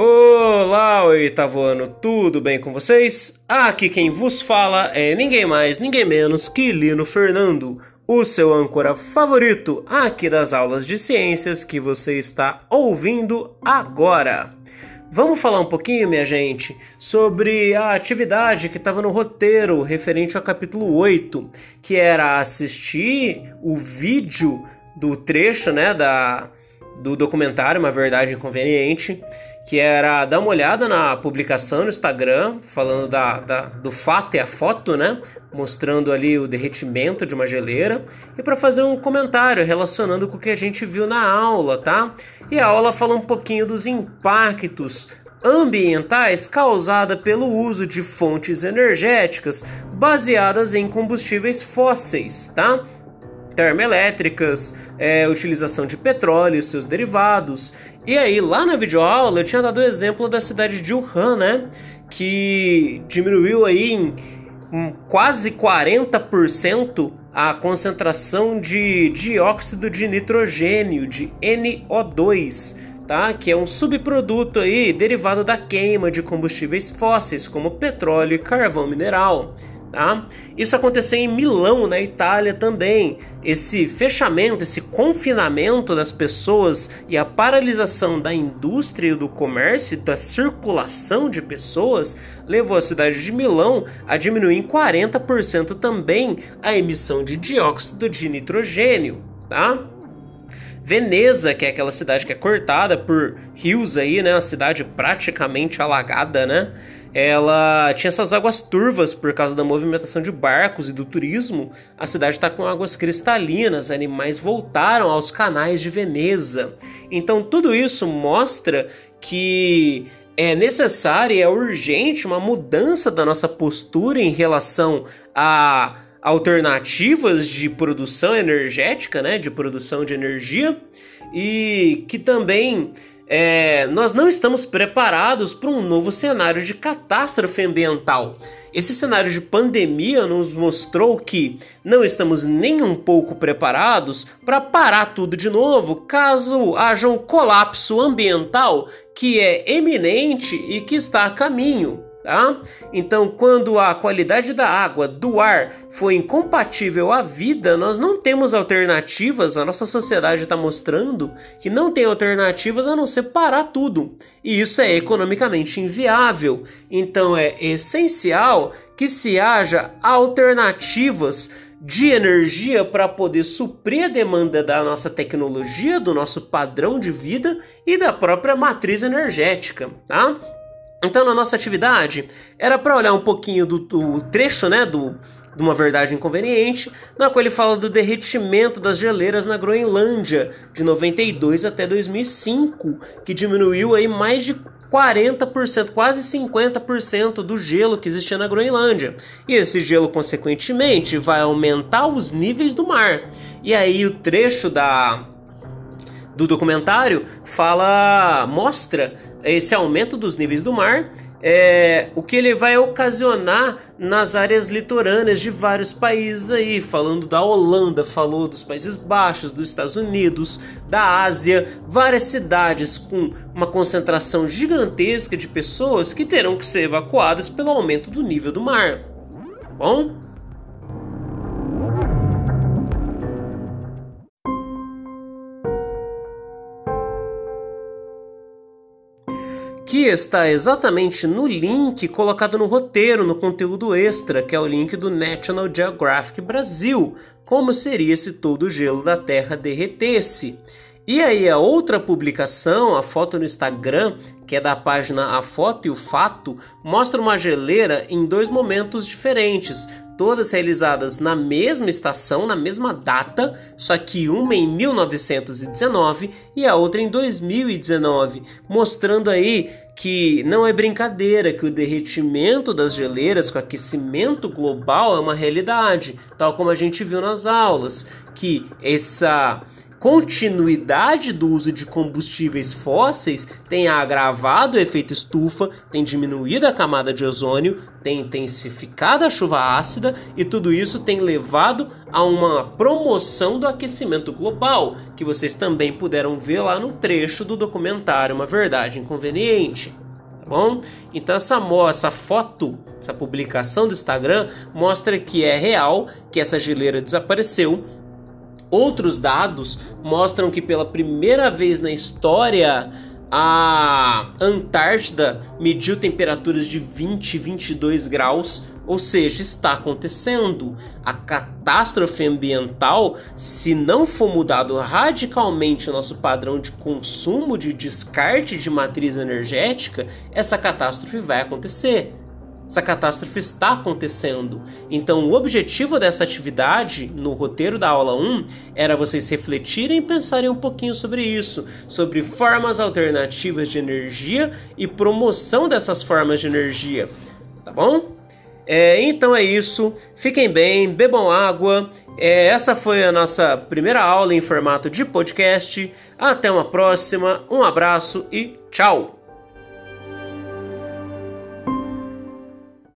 Olá, oitavo ano, tudo bem com vocês? Aqui quem vos fala é ninguém mais, ninguém menos que Lino Fernando, o seu âncora favorito aqui das aulas de ciências que você está ouvindo agora. Vamos falar um pouquinho, minha gente, sobre a atividade que estava no roteiro referente ao capítulo 8, que era assistir o vídeo do trecho, né, da, do documentário Uma Verdade Inconveniente, que era dar uma olhada na publicação no Instagram, falando da, da, do fato e a foto, né? Mostrando ali o derretimento de uma geleira, e para fazer um comentário relacionando com o que a gente viu na aula, tá? E a aula fala um pouquinho dos impactos ambientais causada pelo uso de fontes energéticas baseadas em combustíveis fósseis, tá? Termoelétricas, é, utilização de petróleo e seus derivados. E aí, lá na videoaula, eu tinha dado o exemplo da cidade de Wuhan, né? Que diminuiu aí em, em quase 40% a concentração de dióxido de nitrogênio, de NO2, tá? Que é um subproduto aí derivado da queima de combustíveis fósseis, como petróleo e carvão mineral. Tá? Isso aconteceu em Milão, na Itália também. Esse fechamento, esse confinamento das pessoas e a paralisação da indústria e do comércio, da circulação de pessoas, levou a cidade de Milão a diminuir em 40% também a emissão de dióxido de nitrogênio. Tá? Veneza, que é aquela cidade que é cortada por rios aí, né? Uma cidade praticamente alagada, né? Ela tinha suas águas turvas por causa da movimentação de barcos e do turismo. A cidade está com águas cristalinas, animais voltaram aos canais de Veneza. Então tudo isso mostra que é necessária e é urgente uma mudança da nossa postura em relação a alternativas de produção energética, né, de produção de energia, e que também é, nós não estamos preparados para um novo cenário de catástrofe ambiental. Esse cenário de pandemia nos mostrou que não estamos nem um pouco preparados para parar tudo de novo caso haja um colapso ambiental que é eminente e que está a caminho. Tá? Então, quando a qualidade da água, do ar, for incompatível à vida, nós não temos alternativas. A nossa sociedade está mostrando que não tem alternativas a não ser parar tudo. E isso é economicamente inviável. Então, é essencial que se haja alternativas de energia para poder suprir a demanda da nossa tecnologia, do nosso padrão de vida e da própria matriz energética, tá? Então, na nossa atividade, era para olhar um pouquinho do, do trecho, né, do, de uma verdade inconveniente, na qual ele fala do derretimento das geleiras na Groenlândia de 92 até 2005, que diminuiu aí mais de 40%, quase 50% do gelo que existia na Groenlândia. E esse gelo, consequentemente, vai aumentar os níveis do mar. E aí o trecho da do documentário fala, mostra esse aumento dos níveis do mar, é, o que ele vai ocasionar nas áreas litorâneas de vários países aí, falando da Holanda, falou dos Países Baixos, dos Estados Unidos, da Ásia, várias cidades com uma concentração gigantesca de pessoas que terão que ser evacuadas pelo aumento do nível do mar. Bom, que está exatamente no link colocado no roteiro, no conteúdo extra, que é o link do National Geographic Brasil, como seria se todo o gelo da Terra derretesse. E aí a outra publicação, a foto no Instagram, que é da página A Foto e o Fato, mostra uma geleira em dois momentos diferentes, todas realizadas na mesma estação, na mesma data, só que uma em 1919 e a outra em 2019, mostrando aí que não é brincadeira, que o derretimento das geleiras com aquecimento global é uma realidade, tal como a gente viu nas aulas, que essa continuidade do uso de combustíveis fósseis tem agravado o efeito estufa, tem diminuído a camada de ozônio, tem intensificado a chuva ácida e tudo isso tem levado a uma promoção do aquecimento global, que vocês também puderam ver lá no trecho do documentário Uma Verdade Inconveniente. Tá bom? Então essa, essa foto, essa publicação do Instagram mostra que é real, que essa geleira desapareceu Outros dados mostram que pela primeira vez na história a Antártida mediu temperaturas de 20 e 22 graus, ou seja, está acontecendo. A catástrofe ambiental, se não for mudado radicalmente o nosso padrão de consumo de descarte de matriz energética, essa catástrofe vai acontecer. Essa catástrofe está acontecendo. Então, o objetivo dessa atividade no roteiro da aula 1 era vocês refletirem e pensarem um pouquinho sobre isso, sobre formas alternativas de energia e promoção dessas formas de energia. Tá bom? É, então é isso. Fiquem bem, bebam água. É, essa foi a nossa primeira aula em formato de podcast. Até uma próxima. Um abraço e tchau!